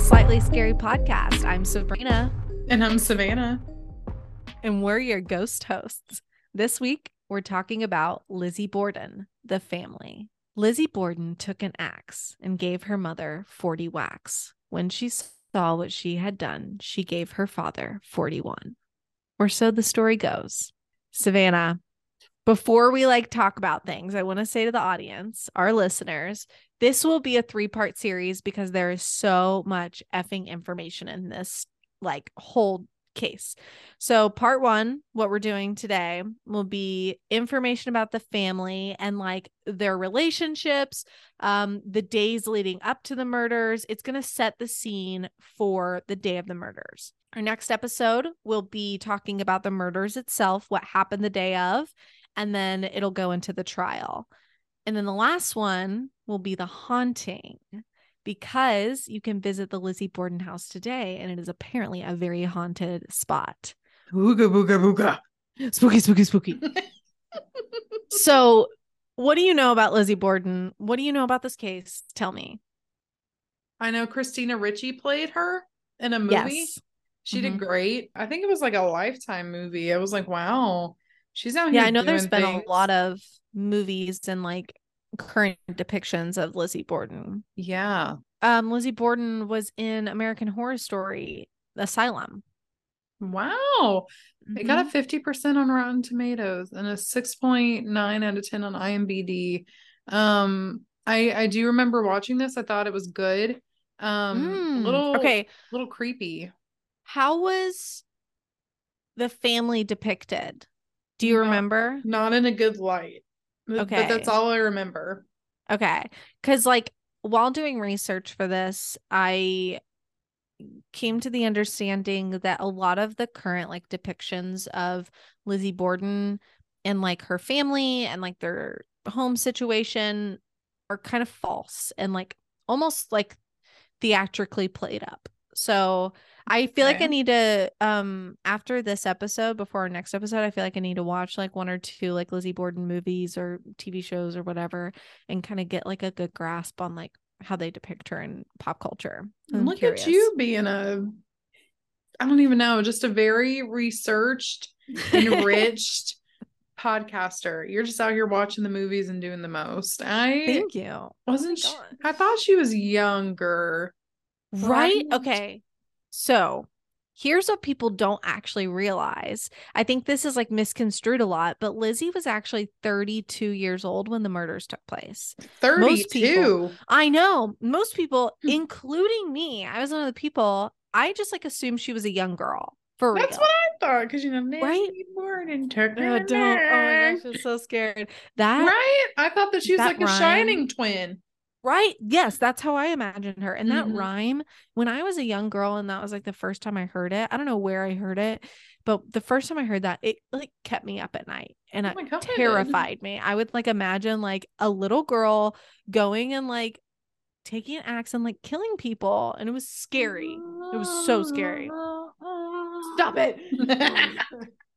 the Slightly Scary Podcast. I'm Sabrina. And I'm Savannah. And we're your ghost hosts. This week, we're talking about Lizzie Borden, the family. Lizzie Borden took an axe and gave her mother 40 whacks. When she saw what she had done, she gave her father 41. Or so the story goes. Savannah, before we like talk about things, I want to say to the audience, our listeners, this will be a three part series because there is so much effing information in this like whole case. So, part one, what we're doing today will be information about the family and like their relationships, um, the days leading up to the murders. It's going to set the scene for the day of the murders. Our next episode will be talking about the murders itself, what happened the day of, and then it'll go into the trial. And then the last one will be the haunting because you can visit the Lizzie Borden house today and it is apparently a very haunted spot. Booga booga booga. Spooky, spooky, spooky. so, what do you know about Lizzie Borden? What do you know about this case? Tell me. I know Christina Ricci played her in a movie. Yes. She mm-hmm. did great. I think it was like a lifetime movie. I was like, wow, she's out Yeah, I know there's been a lot of movies and like current depictions of Lizzie Borden. Yeah. Um, Lizzie Borden was in American Horror Story Asylum. Wow. Mm-hmm. It got a 50% mm-hmm. on Rotten Tomatoes and a 6.9 out of 10 on IMDb. Um, I I do remember watching this. I thought it was good. Um, mm, little okay, little creepy. How was the family depicted? Do you not, remember? Not in a good light. Okay. But that's all I remember. Okay. Cause like while doing research for this, I came to the understanding that a lot of the current like depictions of Lizzie Borden and like her family and like their home situation are kind of false and like almost like theatrically played up. So I feel okay. like I need to um after this episode, before our next episode, I feel like I need to watch like one or two like Lizzie Borden movies or TV shows or whatever and kind of get like a good grasp on like how they depict her in pop culture. I'm Look curious. at you being a I don't even know, just a very researched, enriched podcaster. You're just out here watching the movies and doing the most. I thank you. Wasn't oh I thought she was younger. Right? Okay. So here's what people don't actually realize. I think this is like misconstrued a lot, but Lizzie was actually 32 years old when the murders took place. 32. People, I know. Most people, hmm. including me, I was one of the people, I just like assumed she was a young girl. For real. That's real. what I thought because you know, right? born in took oh, don't. Oh my gosh, I'm so scared. That right? I thought that she was that like a shining twin. Right. Yes, that's how I imagine her. And that mm-hmm. rhyme, when I was a young girl and that was like the first time I heard it, I don't know where I heard it, but the first time I heard that, it like kept me up at night and oh it terrified me. I would like imagine like a little girl going and like taking an axe and like killing people. And it was scary. It was so scary. Stop it.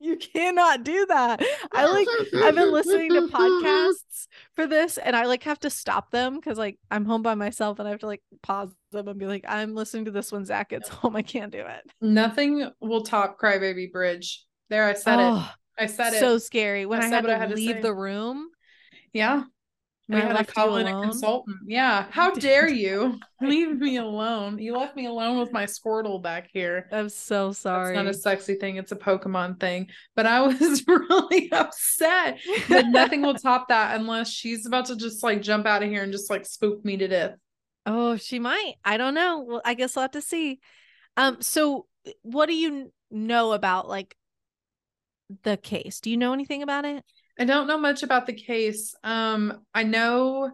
You cannot do that. I like I've been listening to podcasts for this and I like have to stop them because like I'm home by myself and I have to like pause them and be like, I'm listening to this one, Zach. gets home. I can't do it. Nothing will top Crybaby Bridge. There, I said oh, it. I said it. So scary. When I, I had to had leave to the room. Yeah. We had to call in a consultant. Yeah. How dare you leave me alone? You left me alone with my Squirtle back here. I'm so sorry. It's not a sexy thing, it's a Pokemon thing. But I was really upset that nothing will top that unless she's about to just like jump out of here and just like spook me to death. Oh, she might. I don't know. Well, I guess we'll have to see. Um, so what do you know about like the case? Do you know anything about it? I don't know much about the case. Um, I know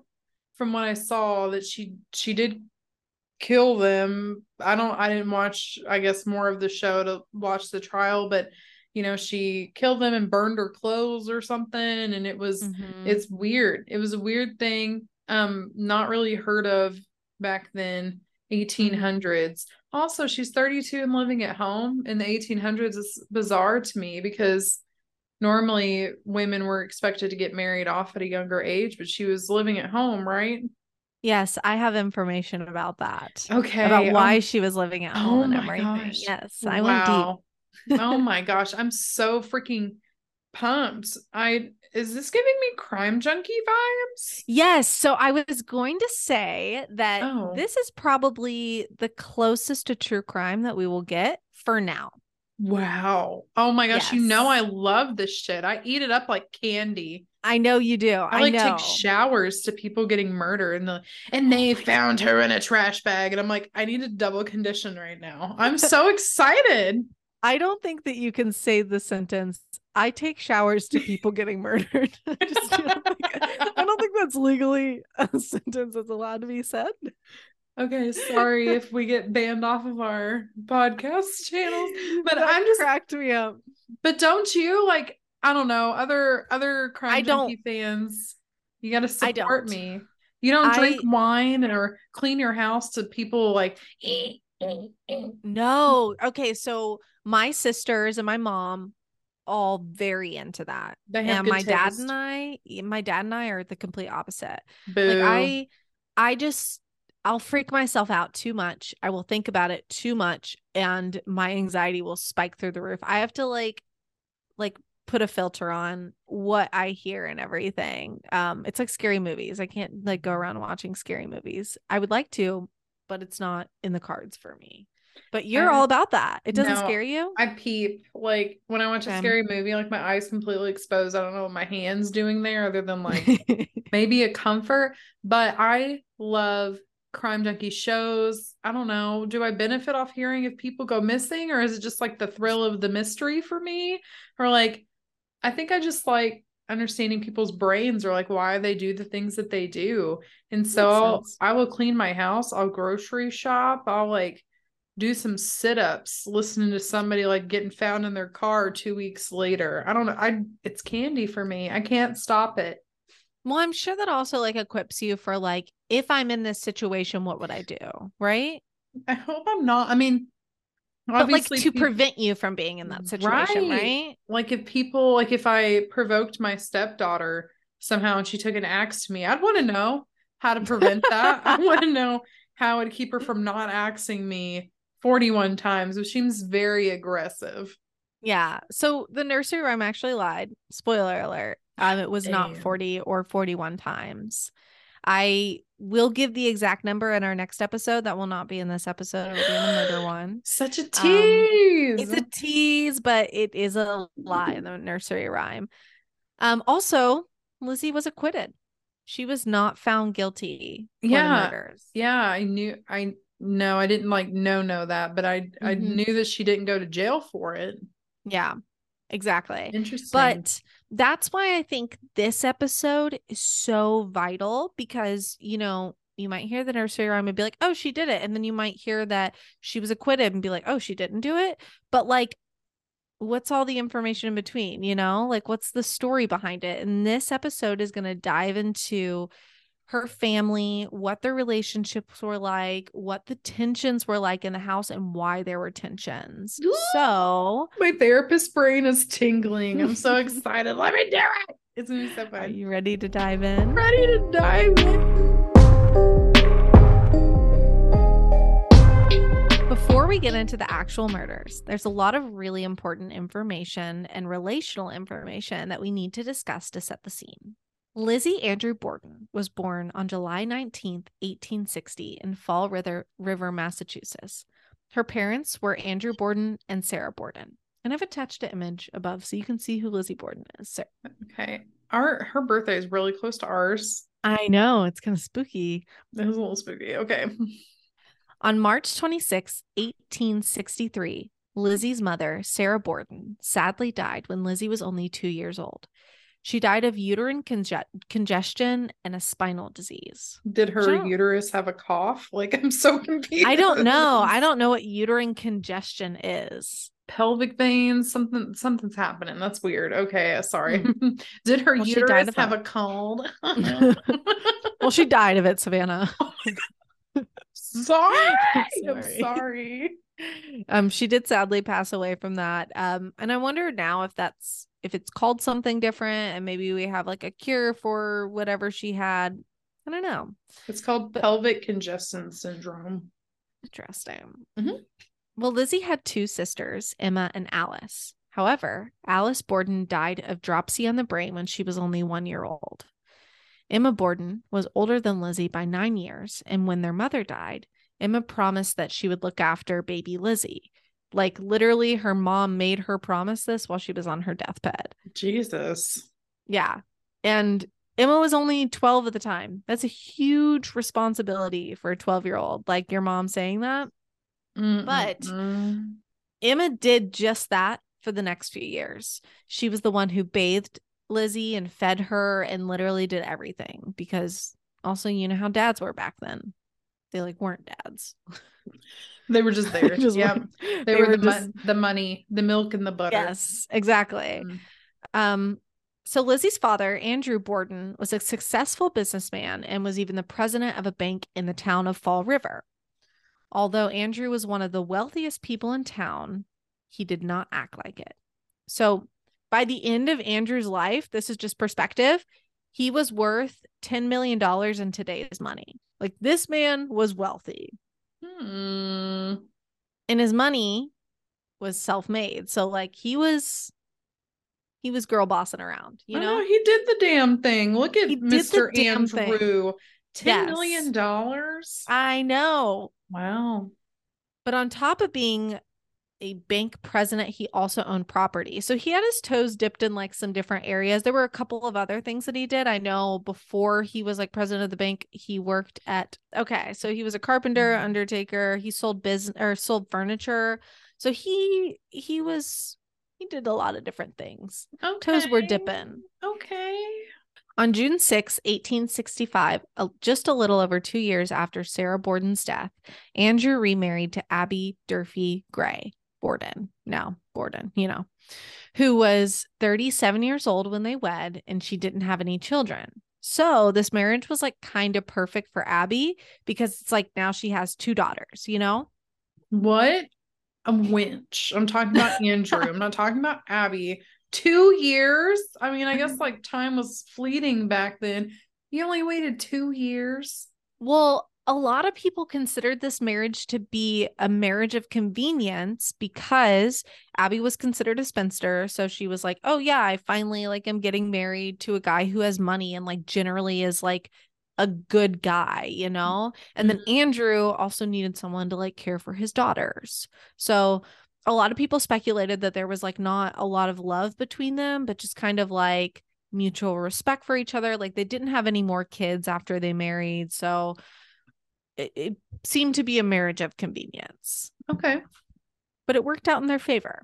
from what I saw that she she did kill them. I don't I didn't watch I guess more of the show to watch the trial, but you know, she killed them and burned her clothes or something and it was mm-hmm. it's weird. It was a weird thing. Um not really heard of back then 1800s. Mm-hmm. Also, she's 32 and living at home in the 1800s is bizarre to me because normally women were expected to get married off at a younger age, but she was living at home, right? Yes, I have information about that. Okay. About why um, she was living at oh home and my everything. gosh. Yes, I went deep. Oh my gosh, I'm so freaking pumped. I is this giving me crime junkie vibes? Yes. So I was going to say that Oh. this is probably the closest to true crime that we will get for now. Wow. Oh my gosh, you know I love this shit. I eat it up like candy. I know you do. I I, like know. take showers to people getting murdered and the and oh they my found her in a trash bag and I'm like I need a double condition right now. I'm so excited. I don't think that you can say the sentence, I take showers to people getting murdered. I just don't think, I don't think that's legally a sentence that's allowed to be said. Okay, sorry if we get banned off of our podcast channels, but That I'm just cracked me up. but don't you like I don't know, other other crime I don't- fans, you got to support me. You don't drink I- wine or clean your house to people like No. Okay. So my sisters and my mom all very into that. And my dad and I, my dad and I are the complete opposite. Boo. Like I I just I'll freak myself out too much. I will think about it too much and my anxiety will spike through the roof. I have to like like put a filter on what I hear and everything. Um it's like scary movies. I can't like go around watching scary movies. I would like to, but it's not in the cards for me. But you're I- all about that. It doesn't No, scare you? I peep like when I watch a scary movie, like my eyes completely exposed. I don't know what my hands doing there other than like maybe a comfort. But I love crime junkie shows. I don't know. Do I benefit off hearing if people go missing, or is it just like the thrill of the mystery for me? Or like, I think I just like understanding people's brains or like why they do the things that they do. And so I'll. I will clean my house. I'll grocery shop. I'll like do some sit-ups listening to somebody like getting found in their car two weeks later i don't know i it's candy for me i can't stop it well, I'm sure that also like equips you for like if I'm in this situation, what would I do? Right? i hope i'm not i mean But like obviously to peop- prevent you from being in that situation, Right. right? like if people like if i provoked my stepdaughter somehow and she took an axe to me i'd want to know how to prevent that i want to know how i'd keep her from not axing me 41 times which seems very aggressive Yeah. So the nursery rhyme actually lied. Spoiler alert. Um, it was not 40 or 41 times. I will give the exact number in our next episode. That will not be in this episode. It will be in the murder one. such a tease It's a tease, but it is a lie in the nursery rhyme. Um, also, Lizzie was acquitted. She was not found guilty for Yeah. Yeah, I knew I no, I didn't like no know that, but I I Mhm. knew that she didn't go to jail for it. Yeah, exactly. Interesting. But that's why I think this episode is so vital because, you know, you might hear the nursery rhyme and be like, oh, she did it. And then you might hear that she was acquitted and be like, oh, she didn't do it. But like, what's all the information in between, you know? Like, what's the story behind it? And this episode is going to dive into her family, what their relationships were like, what the tensions were like in the house, and why there were tensions. Ooh. So, my therapist brain is tingling. I'm so excited. Let me do it. It's gonna be so fun. are you ready to dive in? Ready to dive in. Before we get into the actual murders, there's a lot of really important information and relational information that we need to discuss to set the scene. Lizzie Andrew Borden was born on July 19, 1860, in Fall River, River, Massachusetts. Her parents were Andrew Borden and Sarah Borden. And I've attached an image above so you can see who Lizzie Borden is. So Okay. Our her birthday is really close to ours. I know it's kind of spooky. It was a little spooky. Okay. On March 26, 1863, Lizzie's mother, Sarah Borden, sadly died when Lizzie was only two years old. She died of uterine conge- congestion and a spinal disease. Did her uterus have a cough? Like I'm so confused. I don't know. I don't know what uterine congestion is. pelvic veins something something's happening that's weird okay sorry did her. Well, uterus have that. a cold well, she died of it, Savannah. sorry i'm Sorry. sorry um she did sadly pass away from that um and i wonder now if that's if it's called something different and maybe we have like a cure for whatever she had I don't know. It's called But- pelvic congestion syndrome. Interesting. Mhm. Well, Lizzie had two sisters, Emma and Alice. However, Alice Borden died of dropsy on the brain when she was only one year old. Emma Borden was older than Lizzie by nine years, and when their mother died, Emma promised that she would look after baby Lizzie. Like, literally, her mom made her promise this while she was on her deathbed. Jesus. Yeah. And Emma was only 12 at the time. That's a huge responsibility for a 12 year old. Like your mom saying that. But- Mm-mm-mm. Emma did just that for the next few years. She was the one who bathed Lizzie and fed her and literally did everything because also, you know how dads were back then. They like weren't dads. they were just there. Just yeah. weren't- They, were, the, just- mon- the money, the milk and the butter. Yes, exactly. Mm. Um, so Lizzie's father, Andrew Borden, was a successful businessman and was even the president of a bank in the town of Fall River. Although Andrew was one of the wealthiest people in town, he did not act like it. So by the end of Andrew's life, this is just perspective, he was worth $10 million in today's money. Like this man was wealthy Hmm. and his money was self-made. So like he was he was girl bossing around, you know? he did the damn thing. Look at He Mr. Andrew. Ten Yes. million dollars. I know. Wow. But on top of being a bank president, he also owned property. So he had his toes dipped in like some different areas. There were a couple of other things that he did. I know before he was like president of the bank, he worked at okay, so he was a carpenter, Mhm. undertaker, he sold business or sold furniture. So he he was he did a lot of different things. Okay. Toes were dipping. Okay. On June 6, 1865, just a little over two years after Sarah Borden's death, Andrew remarried to Abby Durfee Gray Borden. Now, Borden, you know, who was 37 years old when they wed and she didn't have any children. So this marriage was like kind of perfect for Abby because it's like now she has two daughters, you know? What? A winch. I'm talking about Andrew. I'm not talking about Abby. Two years? I mean, I guess like time was fleeting back then. You only waited two years. Well, a lot of people considered this marriage to be a marriage of convenience because Abby was considered a spinster. So she was like, oh, yeah, I finally like am getting married to a guy who has money and like generally is like a good guy, you mm, know? And then mm-hmm. Andrew also needed someone to like care for his daughters. So a lot of people speculated that there was like not a lot of love between them, but just kind of like mutual respect for each other. Like they didn't have any more kids after they married. So it, it seemed to be a marriage of convenience, Okay. but it worked out in their favor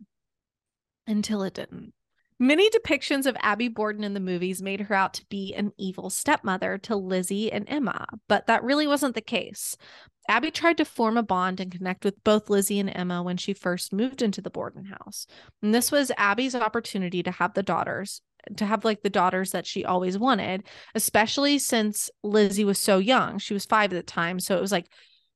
until it didn't. Many depictions of Abby Borden in the movies made her out to be an evil stepmother to Lizzie and Emma, but that really wasn't the case. Abby tried to form a bond and connect with both Lizzie and Emma when she first moved into the Borden house. And this was Abby's opportunity to have the daughters, to have like the daughters that she always wanted, especially since Lizzie was so young. She was five at the time. So it was like,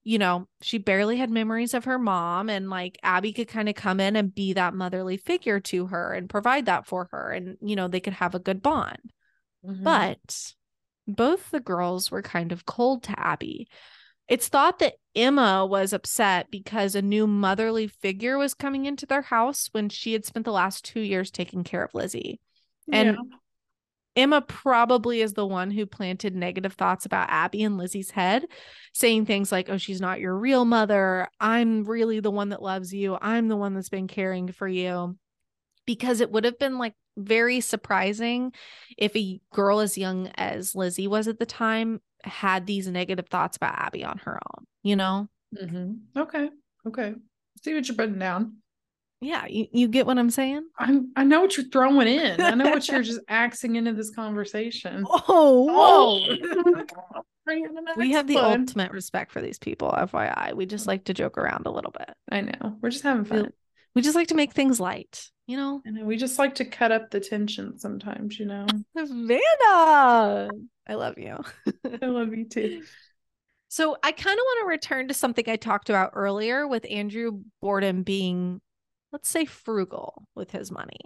you know, she barely had memories of her mom, and like Abby could kind of come in and be that motherly figure to her and provide that for her. And, you know, they could have a good bond. Mhm. But both the girls were kind of cold to Abby. It's thought that Emma was upset because a new motherly figure was coming into their house when she had spent the last two years taking care of Lizzie. And Yeah. Emma probably is the one who planted negative thoughts about Abby in Lizzie's head, saying things like, Oh, she's not your real mother. I'm really the one that loves you. I'm the one that's been caring for you. Because it would have been like very surprising if a girl as young as Lizzie was at the time had these negative thoughts about Abby on her own, you know? Mhm. Okay. Okay. See what you're putting down. Yeah, you, you get what I'm saying? I'm I know what you're throwing in. I know what you're just axing into this conversation. Oh, oh. the We have the ultimate respect for these people, FYI. We just like to joke around a little bit. I know. We're just having fun. We just like to make things light, you know? Know. We just like to cut up the tension sometimes, you know. Vanna, I love you. I love you too. So I kind of want to return to something I talked about earlier with Andrew Borden being, let's say, frugal with his money.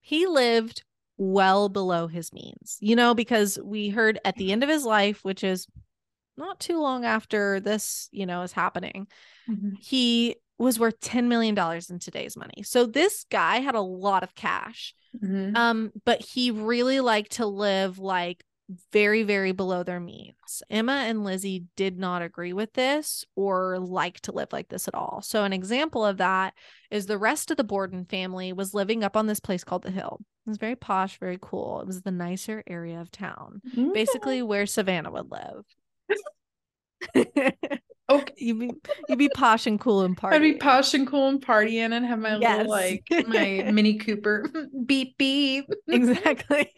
He lived well below his means, you know, because we heard at the end of his life, which is not too long after this, you know, is happening, Mhm. he was worth $10 million in today's money. So this guy had a lot of cash. Mhm. Um, but he really liked to live like very, very below their means. Emma and Lizzie did not agree with this or like to live like this at all. So, an example of that is the rest of the Borden family was living up on this place called the Hill. It was very posh, very cool. It was the nicer area of town, Mm-hmm. basically where Savannah would live. Okay. you'd be you'd be posh and cool and party. I'd be posh and cool and partying and have my Yes. little like my Mini Cooper beep beep. exactly.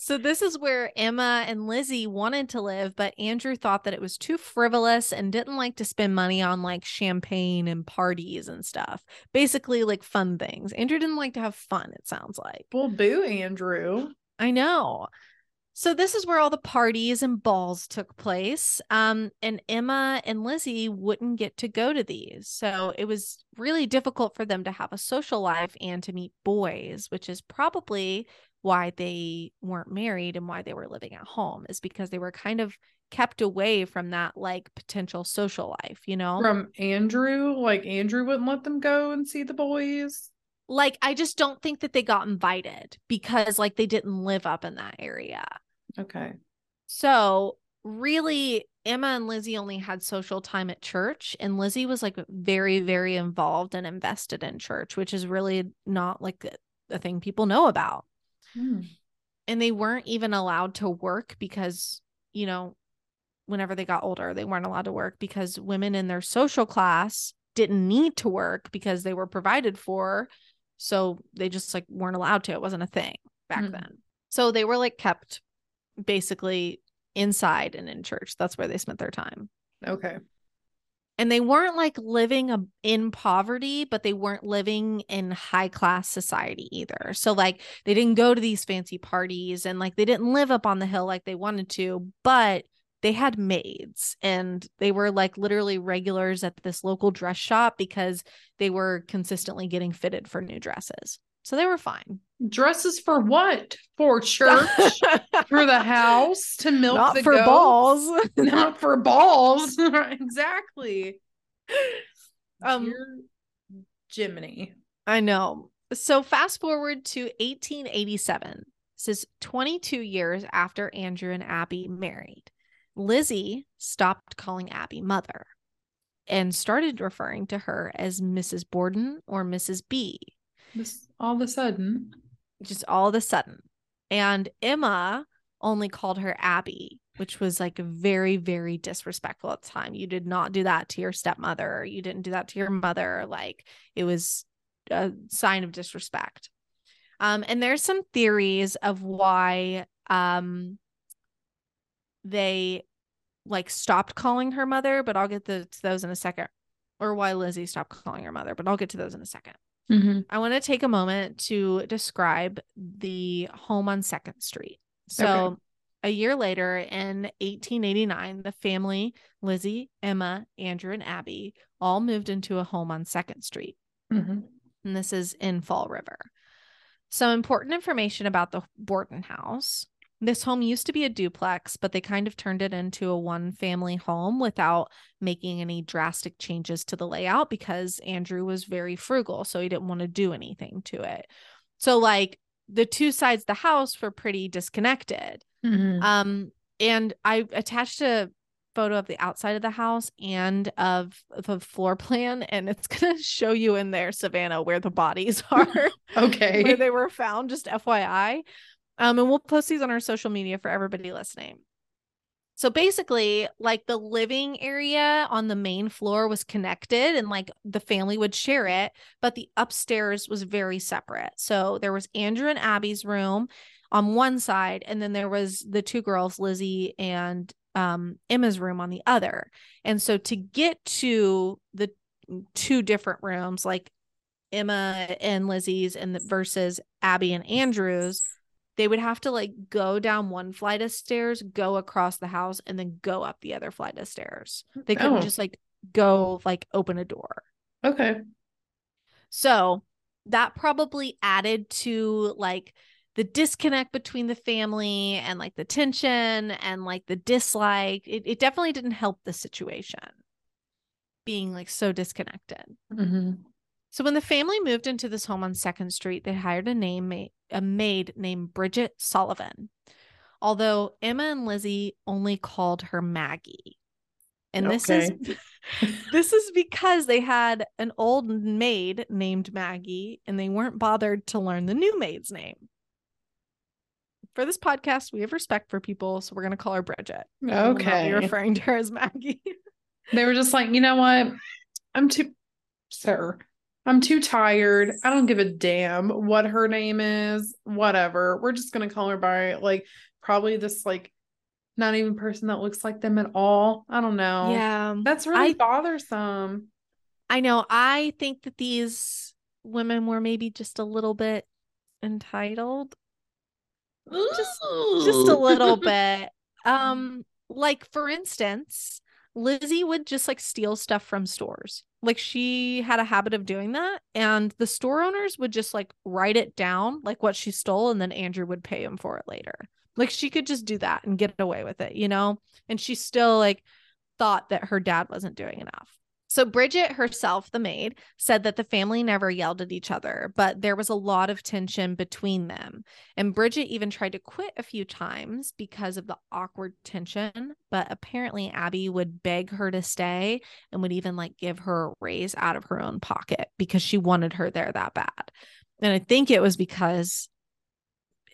So this is where Emma and Lizzie wanted to live, but Andrew thought that it was too frivolous and didn't like to spend money on like champagne and parties and stuff. Basically like fun things. Andrew didn't like to have fun, it sounds like. Well, boo, Andrew. I know. So this is where all the parties and balls took place. Um, and Emma and Lizzie wouldn't get to go to these. So it was really difficult for them to have a social life and to meet boys, which is probably why they weren't married and why they were living at home, is because they were kind of kept away from that like potential social life, you know? From Andrew, like Andrew wouldn't let them go and see the boys. like I just don't think that they got invited because like they didn't live up in that area. Okay. So, really, Emma and Lizzie only had social time at church, and Lizzie was like very, very involved and invested in church, which is really not like a, a thing people know about. Hmm. And they weren't even allowed to work because, you know, whenever they got older, they weren't allowed to work because women in their social class didn't need to work because they were provided for. So they just like weren't allowed to. It wasn't a thing back Hmm. then. So they were like kept basically inside and in church. That's where they spent their time. Okay. And they weren't like living um, in poverty, but they weren't living in high class society either. So, like, they didn't go to these fancy parties and like they didn't live up on the hill like they wanted to, but they had maids and they were like literally regulars at this local dress shop because they were consistently getting fitted for new dresses. So they were fine. Dresses for what? For church? for the house? To milk Not for goats? balls. Not for balls. exactly. Um, Dear Jiminy. I know. So fast forward to 1887. This is 22 years after Andrew and Abby married. Lizzie stopped calling Abby mother and started referring to her as Mrs. Borden or Mrs. B, This all of a sudden. just all of a sudden. And Emma only called her Abby, which was like very, very disrespectful at the time. You did not do that to your stepmother. You didn't do that to your mother. Like it was a sign of disrespect. Um, and there's some theories of why um they like stopped calling her mother, but I'll get the, to those in a second. Or why Lizzie stopped calling her mother, but I'll get to those in a second. Mm-hmm. I want to take a moment to describe the home on Second Street. So, Okay. a year later in 1889, the family, Lizzie, Emma, Andrew, and Abby, all moved into a home on Second Street. Mm-hmm. And this is in Fall River. Some important information about the Borden house. This home used to be a duplex, but they kind of turned it into a one family home without making any drastic changes to the layout because Andrew was very frugal. So he didn't want to do anything to it. So, like, the two sides of the house were pretty disconnected. Mm-hmm. Um, and I attached a photo of the outside of the house and of the floor plan, and it's gonna show you in there, Savannah, where the bodies are, okay where they were found, just FYI. Um, and we'll post these on our social media for everybody listening. So basically, like the living area on the main floor was connected and like the family would share it, but the upstairs was very separate. So there was Andrew and Abby's room on one side, and then there was the two girls, Lizzie and um, Emma's room on the other. And so to get to the two different rooms, like Emma and Lizzie's and the versus Abby and Andrew's, they would have to like go down one flight of stairs, go across the house, and then go up the other flight of stairs. They couldn't Oh. just like go like open a door. Okay. So that probably added to like the disconnect between the family and like the tension and like the dislike it, it definitely didn't help the situation being like so disconnected Mm-hmm. So when the family moved into this home on second street they hired a name a maid named bridget sullivan although emma and lizzie only called her maggie and this is this is because they had an old maid named Maggie and they weren't bothered to learn the new maid's name. For this podcast, we have respect for people, so we're going to call her Bridget. We will not be Okay. referring to her as Maggie. They were just like, you know what? I'm too, sir, I'm too tired. I don't give a damn what her name is, whatever. We're just going to call her by like probably this like not even person that looks like them at all. I don't know. yeah. That's really I- bothersome. I know. I think that these women were maybe just a little bit entitled. Just- Just a little bit. Um, like for instance, Lizzie would just like steal stuff from stores. Like she had a habit of doing that, and the store owners would just like write it down, like what she stole, and then Andrew would pay him for it later. Like she could just do that and get away with it, you know? And she still like thought that her dad wasn't doing enough. So Bridget herself, the maid, said that the family never yelled at each other, but there was a lot of tension between them. And Bridget even tried to quit a few times because of the awkward tension, but apparently Abby would beg her to stay and would even like give her a raise out of her own pocket because she wanted her there that bad. And I think it was because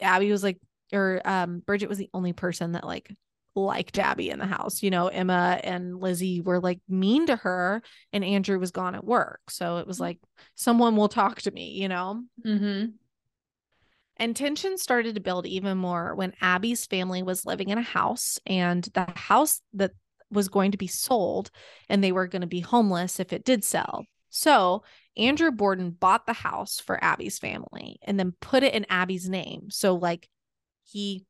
Abby was like, or um, Bridget was the only person that like liked Abby in the house. You know, Emma and Lizzie were like mean to her, and Andrew was gone at work. So it was like, someone will talk to me, you know? Mm-hmm. And tension started to build even more when Abby's family was living in a house and the house that was going to be sold and they were going to be homeless if it did sell. So Andrew Borden bought the house for Abby's family and then put it in Abby's name. So, like, he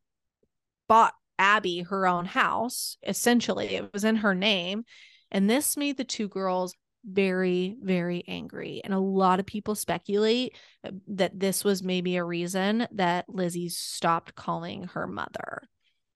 bought Abby her own house. Essentially, it was in her name. And this made the two girls very, very angry. And a lot of people speculate uh, that this was maybe a reason that Lizzie stopped calling her mother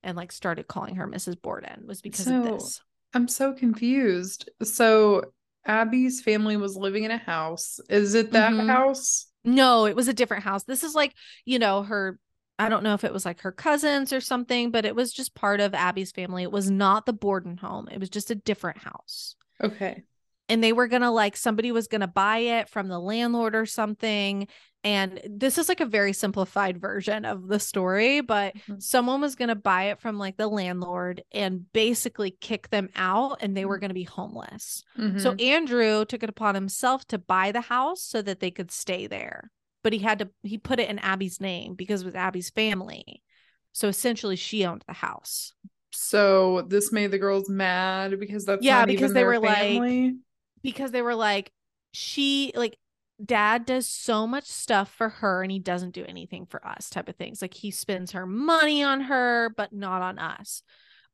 and like started calling her Mrs. Borden was because of this. I'm so confused. So Abby's family was living in a house. Is it that Mhm. house? No, it was a different house. This is like, you know, her I don't know if it was like her cousins or something, but it was just part of Abby's family. It was not the Borden home. It was just a different house. Okay. and they were gonna like somebody was gonna buy it from the landlord or something and this is like a very simplified version of the story but Mhm. someone was gonna buy it from like the landlord and basically kick them out and they were gonna be homeless so Mhm. andrew took it upon himself to buy the house so that they could stay there but he had to he put it in abby's name because it was abby's family. So essentially she owned the house. So this made the girls mad because that's Yeah, because they were like- because they were like she like dad does so much stuff for her and he doesn't do anything for us type of things. Like he spends her money on her but not on us.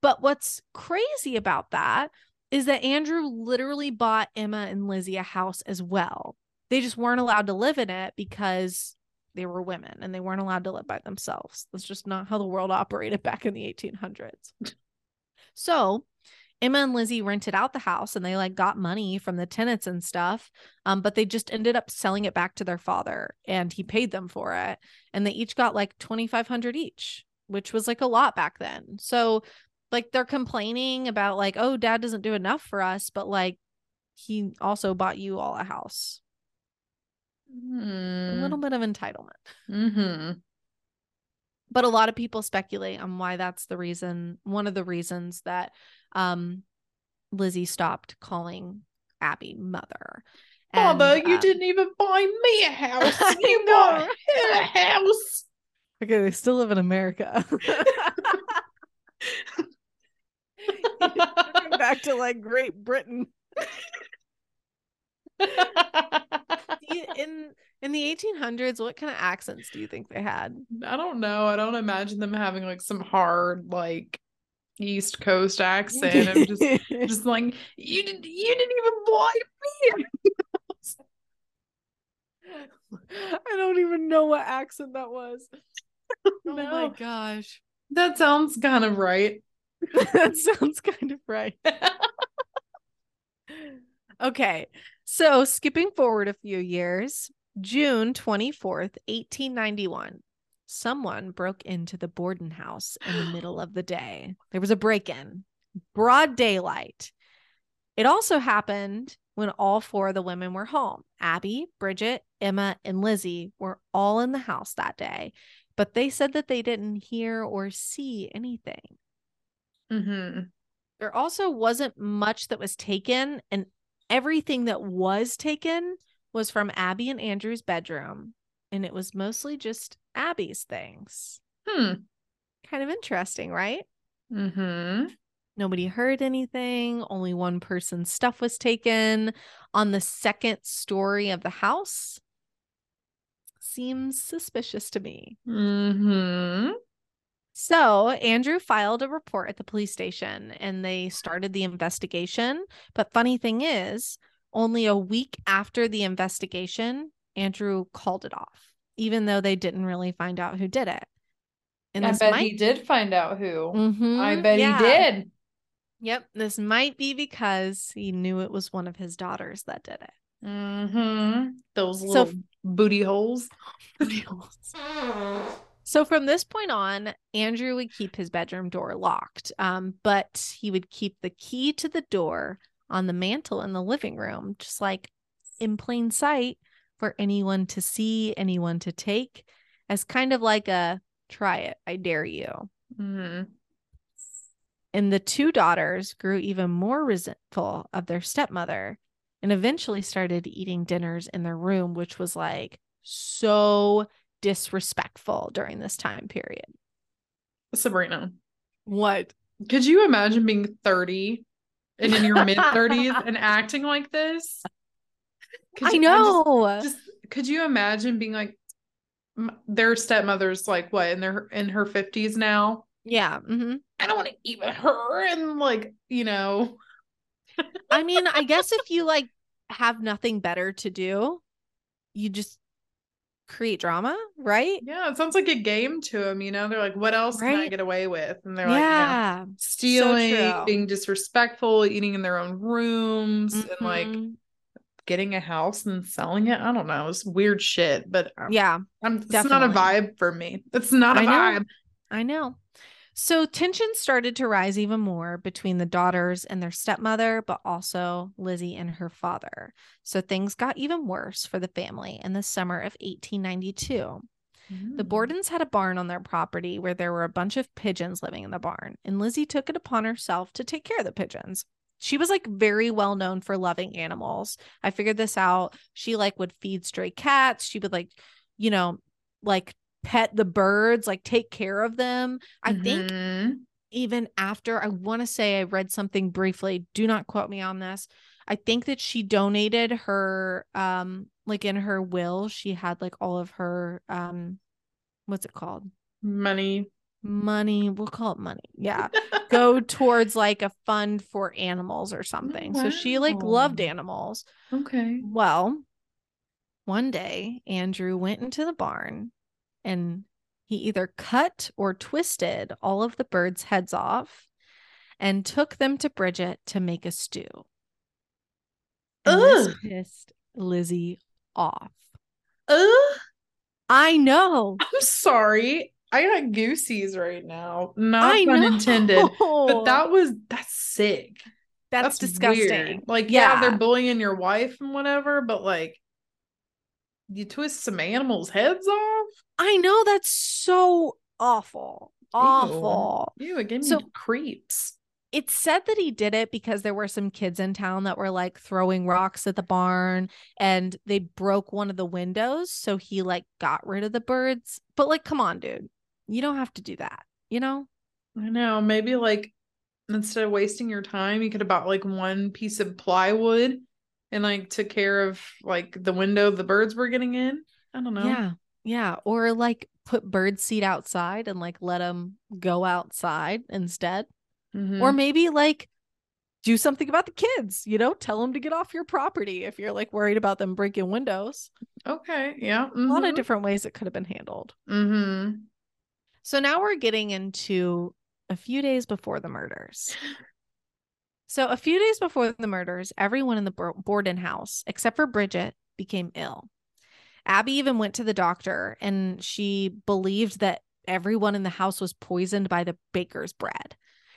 But what's crazy about that is that andrew literally bought emma and lizzie a house as well they just weren't allowed to live in it because they were women and they weren't allowed to live by themselves that's just not how the world operated back in the 1800s so Emma and Lizzie rented out the house and they like got money from the tenants and stuff. Um, but they just ended up selling it back to their father and he paid them for it. And they each got like 2500 each, which was like a lot back then. So like they're complaining about like, oh, dad doesn't do enough for us, but like he also bought you all a house. A little bit of entitlement. Mm-hmm. but a lot of people speculate on why that's the reason one of the reasons that um lizzie stopped calling abby mother And, Mother, you uh, didn't even buy me a house. You bought her a house. okay they still live in america back to like great britain in in the 1800s what kind of accents do you think they had I don't know. I don't imagine them having like some hard like East Coast accent of just just like you didn't you didn't even buy me. i don't even know what accent that was Oh my gosh. That sounds kind of right. that sounds kind of right. okay. So skipping forward a few years, June 24th, 1891, someone broke into the Borden house in the middle of the day. There was a break in, broad daylight. It also happened when all four of the women were home. Abby, Bridget, Emma, and Lizzie were all in the house that day, but they said that they didn't hear or see anything. Mm-hmm. There also wasn't much that was taken, and everything that was taken was from Abby and Andrew's bedroom, and it was mostly just Abby's things. Hmm. Kind of interesting, right? Mm-hmm. Nobody heard anything. Only one person's stuff was taken on the second story of the house. Seems suspicious to me. Mm-hmm. So, Andrew filed a report at the police station and they started the investigation. But, funny thing is, only a week after the investigation, Andrew called it off, even though they didn't really find out who did it. And I bet might... he did find out who. Mm-hmm, I bet yeah. he did. Yep. This might be because he knew it was one of his daughters that did it. Mm-hmm. Those little so, booty holes. Booty holes. So from this point on, Andrew would keep his bedroom door locked, um, but he would keep the key to the door on the mantle in the living room, just like in plain sight for anyone to see, anyone to take, as kind of like a try it, I dare you. Mm-hmm. And the two daughters grew even more resentful of their stepmother and eventually started eating dinners in their room, which was like so disrespectful during this time period. Sabrina. What? Could you imagine being 30 and in your mid 30s and acting like this? Could I know. Just, just, could you imagine being like their stepmother's like what in their in her 50s now? Yeah. Mm-hmm. I don't want to eat with her and like, you know. I mean, I guess if you like have nothing better to do, you just create drama, right? Yeah, it sounds like a game to them, you know. They're like, what else right? can I get away with? And they're yeah, like, know, stealing, so being disrespectful, eating in their own rooms, mm-hmm. and like mm-hmm. getting a house and selling it. I don't know. It's weird shit, but um, yeah, I'm, it's not a vibe for me. It's not a I vibe. Know. I know. So tension started to rise even more between the daughters and their stepmother, but also Lizzie and her father. So things got even worse for the family in the summer of 1892. Mm. The Bordens had a barn on their property where there were a bunch of pigeons living in the barn, and Lizzie took it upon herself to take care of the pigeons. She was like very well known for loving animals. I figured this out. She like would feed stray cats. She would like, you know, like pet the birds, like take care of them. I mm-hmm. think even after I want to say I read something briefly, do not quote me on this. I think that she donated her um like in her will, she had like all of her um what's it called? Money. Money, we'll call it money. Yeah. Go towards like a fund for animals or something. Wow. So she like loved animals. Okay. Well, one day Andrew went into the barn and he either cut or twisted all of the birds' heads off and took them to Bridget to make a stew. And this pissed Lizzie off. Ugh. I know. I'm sorry. I got goosies right now. Not I pun know. intended. But that was that's sick. That's, that's disgusting. Weird. Like, yeah. yeah, they're bullying your wife and whatever, but like you twist some animals' heads off. I know that's so awful. Awful. Ew, Ew it gave me so, creeps. It said that he did it because there were some kids in town that were like throwing rocks at the barn and they broke one of the windows. So he like got rid of the birds. But like, come on, dude. You don't have to do that, you know? I know. Maybe like instead of wasting your time, you could have bought like one piece of plywood and like took care of like the window the birds were getting in. I don't know. Yeah. Yeah. Or like put bird seed outside and like let them go outside instead. Mm-hmm. Or maybe like do something about the kids, you know, tell them to get off your property if you're like worried about them breaking windows. Okay. Yeah. Mm-hmm. A lot of different ways it could have been handled. Mm-hmm. So now we're getting into a few days before the murders. So, a few days before the murders, everyone in the Borden house, except for Bridget, became ill. Abby even went to the doctor and she believed that everyone in the house was poisoned by the baker's bread.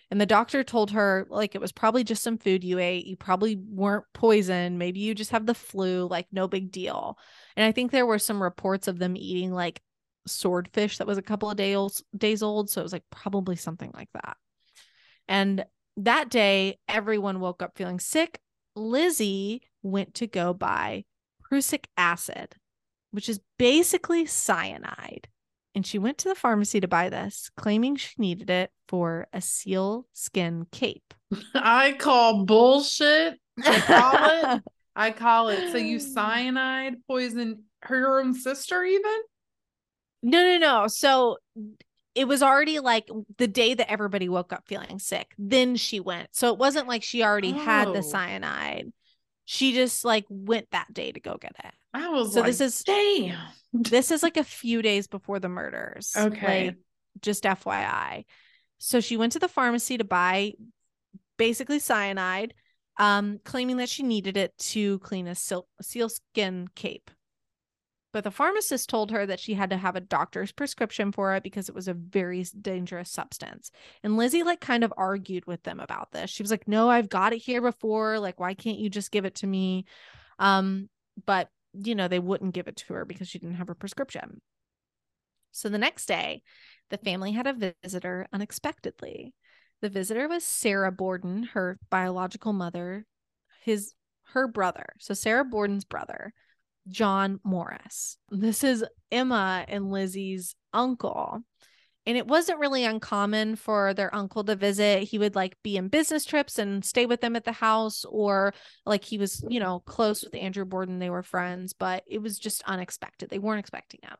And the doctor told her, like, it was probably just some food you ate. You probably weren't poisoned. Maybe you just have the flu, like, no big deal. And I think there were some reports of them eating like swordfish that was a couple of days days old. So it was like probably something like that. And that day, everyone woke up feeling sick. Lizzie went to go buy prussic acid, which is basically cyanide. And she went to the pharmacy to buy this, claiming she needed it for a seal skin cape. I call bullshit. I call it. I call it. So you cyanide poisoned her own sister, even? No, no, no. So it was already like the day that everybody woke up feeling sick. Then she went. So it wasn't like she already oh. had the oh. cyanide. She just like went that day to go get it. I was so like, this is damn. This is like a few days before the murders. Okay. Like, just FYI. So she went to the pharmacy to buy basically cyanide, um, claiming that she needed it to clean a seal, seal skin cape. But the pharmacist told her that she had to have a doctor's prescription for it because it was a very dangerous substance. And Lizzie, like, kind of argued with them about this. She was like, No, I've got it here before. Like, why can't you just give it to me? Um, but, you know, they wouldn't give it to her because she didn't have her prescription. So the next day, the family had a visitor unexpectedly. The visitor was Sarah Borden, her biological mother, his her brother. So Sarah Borden's brother John Morse. This is Emma and Lizzie's uncle. And it wasn't really uncommon for their uncle to visit. He would like be in business trips and stay with them at the house, or like he was, you know, close with Andrew Borden. They were friends, but it was just unexpected. They weren't expecting him.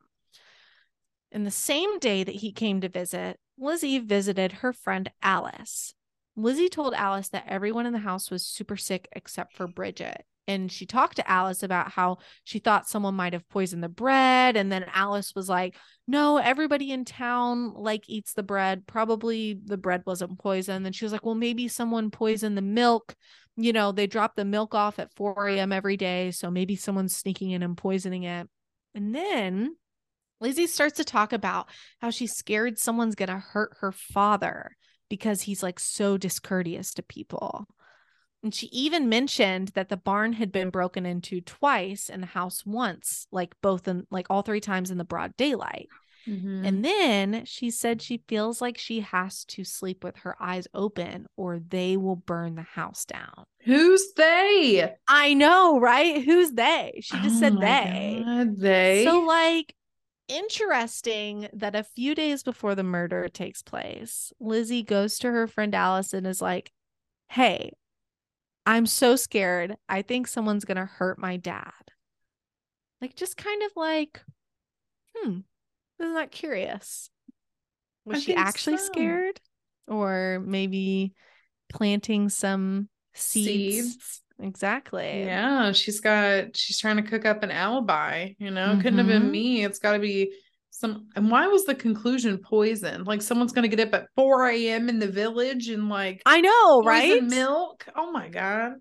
And the same day that he came to visit, Lizzie visited her friend Alice. Lizzie told Alice that everyone in the house was super sick except for Bridget and she talked to Alice about how she thought someone might have poisoned the bread and then Alice was like no everybody in town like eats the bread. Probably the bread wasn't poisoned. And she was like well maybe someone poisoned the milk. You know they drop the milk off at 4 a.m every day so maybe someone's sneaking in and poisoning it. And then Lizzie starts to talk about how she's scared someone's going to hurt her father because he's like so discourteous to people and she even mentioned that the barn had been broken into twice and the house once, like both in like all three times in the broad daylight. Mm-hmm. And then she said she feels like she has to sleep with her eyes open or they will burn the house down. Who's they? I know, right? Who's they? She just oh said they. God, they. So, like, interesting that a few days before the murder takes place, Lizzie goes to her friend Alice and is like, Hey, I'm so scared. I think someone's going to hurt my dad. Like, just kind of like, hmm, isn't that curious? Was I she actually so. scared? Or maybe planting some seeds? seeds? Exactly. Yeah, she's got, she's trying to cook up an alibi, you know, mm-hmm. couldn't have been mm-hmm. me. It's got to be some and why was the conclusion poison? Like someone's gonna get up at 4 a.m in the village and like i know right? milk? Oh my god.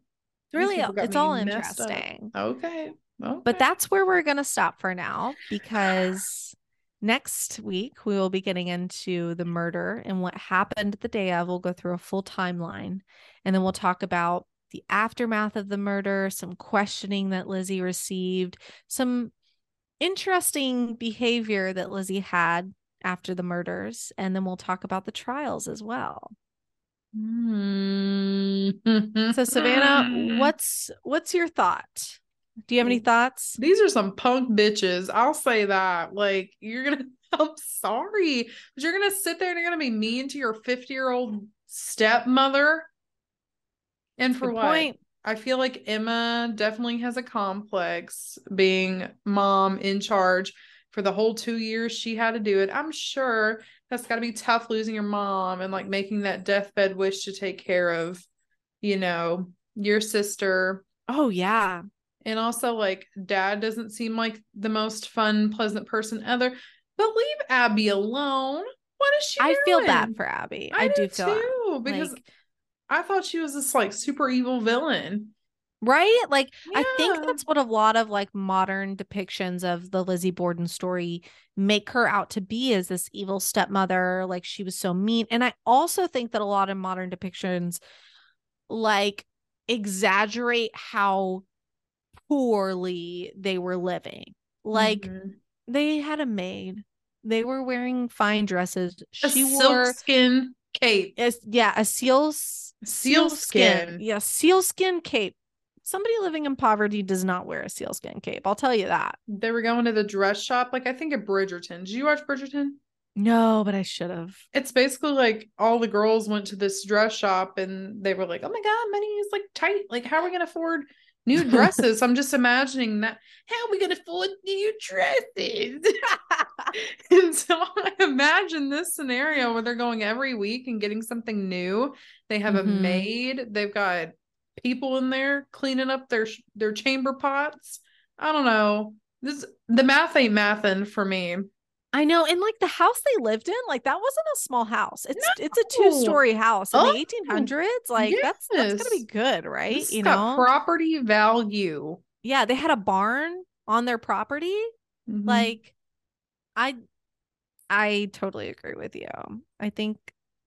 Really it's all interesting. Okay. okay. but that's where we're gonna stop for now because next week we will be getting into the murder and what happened the day of. We'll go through a full timeline and then we'll talk about the aftermath of the murder some questioning that lizzie received some interesting behavior that Lizzie had after the murders, and then we'll talk about the trials as well. Mm. so Savannah, what's what's your thought? Do you have any thoughts? These are some punk bitches. I'll say that. Like you're gonna I'm sorry, but you're gonna sit there and you're gonna be mean to your 50 year old stepmother. And for what? Point. I feel like Emma definitely has a complex being mom in charge for the whole two years she had to do it. I'm sure that's got to be tough losing your mom and like making that deathbed wish to take care of, you know, your sister. Oh, yeah. And also, like, dad doesn't seem like the most fun, pleasant person ever, but leave Abby alone. What is she I feel bad for Abby. I, I, do do feel too because like- I thought she was this like super evil villain. right. Like I think that's what a lot of like modern depictions of the Lizzie Borden story make her out to be as this evil stepmother. Like she was so mean. And I also think that a lot of modern depictions like exaggerate how poorly they were living. Like Mhm. they had a maid. They were wearing fine dresses. a She silk wore skin cape. a, yeah, a seal s- Seal skin. Yeah, sealskin cape. Somebody living in poverty does not wear a sealskin cape. I'll tell you that. They were going to the dress shop. Like I think at Bridgerton. Did you watch Bridgerton? No, but I should have. It's basically like all the girls went to this dress shop and they were like, "Oh my god, money is like tight. Like, how are we gonna afford new dresses?" I'm just imagining that. How are we gonna afford new dresses? and so I imagine this scenario where they're going every week and getting something new. They have a Mhm. maid. They've got people in there cleaning up their their chamber pots. I don't know. This the math ain't mathin' for me. I know, and like the house they lived in, like that wasn't a small house. It's it's a two story house in Oh, the eighteen hundreds. Like that's that's gonna be good, right? This you got know, property value. yeah, they had a barn on their property. Mhm. Like, I I totally agree with you. I think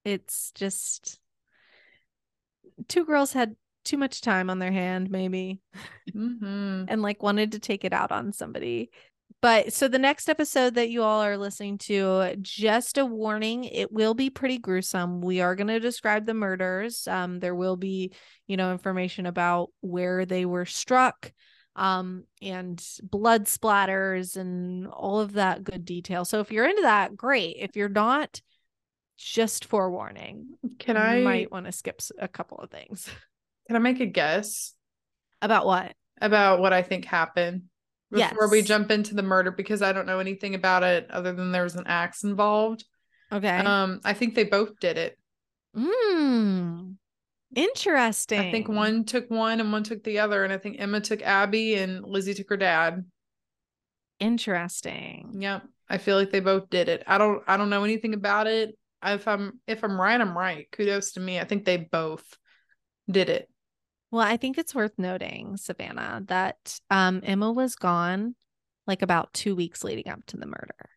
it's just two girls had too much time on their hand, maybe. Mhm. and like wanted to take it out on somebody. But so the next episode that you all are listening to, just a warning, it will be pretty gruesome. We are going to describe the murders. Um, there will be, you know, information about where they were struck, um, and blood splatters and all of that good detail. So if you're into that, great. If you're not, just forewarning, Can you I might want to skip a couple of things. can I make a guess About what? about what I think happened before we jump into the murder because I don't know anything about it other than there was an axe involved. Okay. Um, I think they both did it. Mm. Interesting. I think one took one and one took the other, and I think Emma took Abby and Lizzie took her dad. Interesting. Yep. I feel like they both did it. I don't I don't know anything about it. If I'm if I'm right, I'm right. Kudos to me. I think they both did it. Well, I think it's worth noting, Savannah, that um Emma was gone like about two weeks leading up to the murder.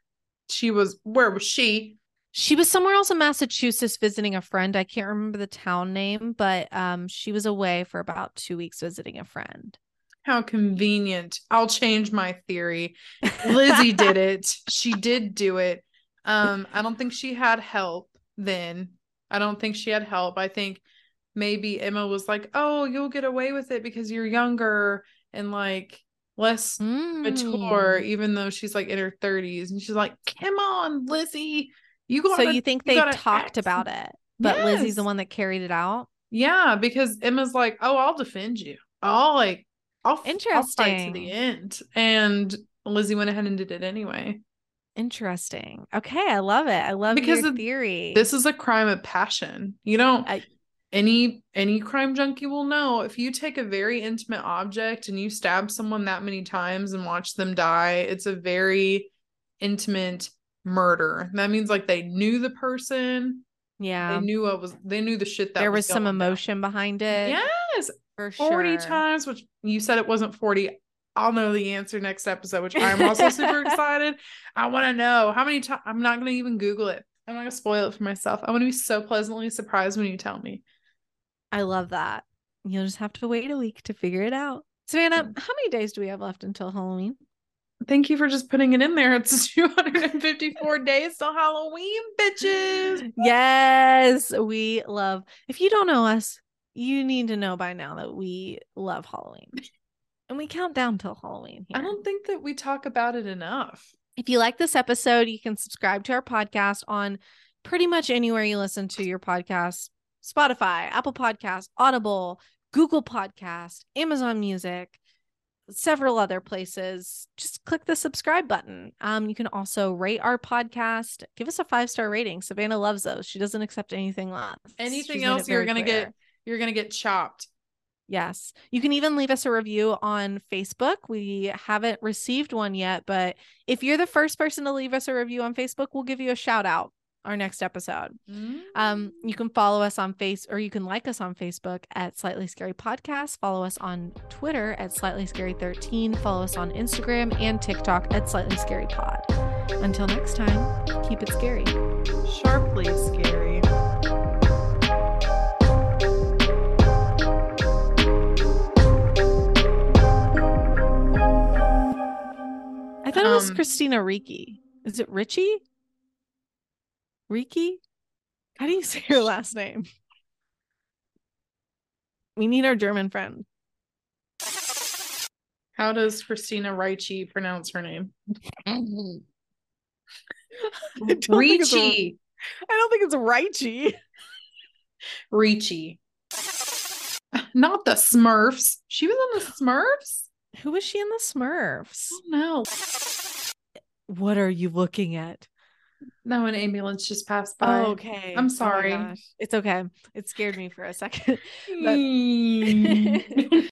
She was where was she? She was somewhere else in Massachusetts visiting a friend. I can't remember the town name, but um she was away for about two weeks visiting a friend. How convenient. I'll change my theory. Lizzie did it. She did do it. Um, I don't think she had help then. I don't think she had help. I think maybe Emma was like, "Oh, you'll get away with it because you're younger and like less mature, Mm. even though she's like in her 30s." And she's like, "Come on, Lizzie. You got So you think they talked act- about it, but Lizzie's the one that carried it out? Yeah, because Emma's like, "Oh, I'll defend you. I'll like I'll, fight to the end." And Lizzie went ahead and did it anyway. Interesting. Okay, I love it. I love Because your theory. This is a crime of passion. You don't I- any any crime junkie will know if you take a very intimate object and you stab someone that many times and watch them die, it's a very intimate murder. That means like they knew the person, yeah. they knew what was they knew the shit that there was some going down. emotion behind it. Yes, for sure. 40 times, which you said it wasn't 40. I'll know the answer next episode, which I'm also super excited. I want to know how many times. I'm not going to even Google it. I'm not going to spoil it for myself. I want to be so pleasantly surprised when you tell me. I love that. You'll just have to wait a week to figure it out. Savannah, how many days do we have left until Halloween? Thank you for just putting it in there. It's 254 days till Halloween, bitches. Yes, we love. If you don't know us, you need to know by now that we love Halloween. And we count down till Halloween I don't think that we talk about it enough. If you like this episode, you can subscribe to our podcast on pretty much anywhere you listen to your podcast Spotify, Apple Podcast, Audible, Google Podcast, Amazon Music, several other places. Just click the subscribe button. Um, you can also rate our podcast, give us a five star rating. Savannah loves those. She doesn't accept anything less. Anything She's else, you're gonna clear. get you're gonna get chopped. Yes. You can even leave us a review on Facebook. We haven't received one yet, but if you're the first person to leave us a review on Facebook, we'll give you a shout out. Our next episode. Mm. Um, you can follow us on face or you can like us on Facebook at Slightly Scary Podcast. Follow us on Twitter at Slightly Scary 13. Follow us on Instagram and TikTok at Slightly Scary Pod. Until next time, keep it scary. sharply scary. I thought it was Um, Christina Ricci. Is it Richie? Ricci? How do you say your last name? We need our German friend. How does Christina Ricci pronounce her name? I don't think it's a- Ricci. I don't think it's Ricci. Ricci. Not the Smurfs. She was on the Smurfs? Who was she in the Smurfs? No. What are you looking at? No, an ambulance just passed by. Oh, okay. I'm oh sorry. Oh it's okay. It scared me for a second. but-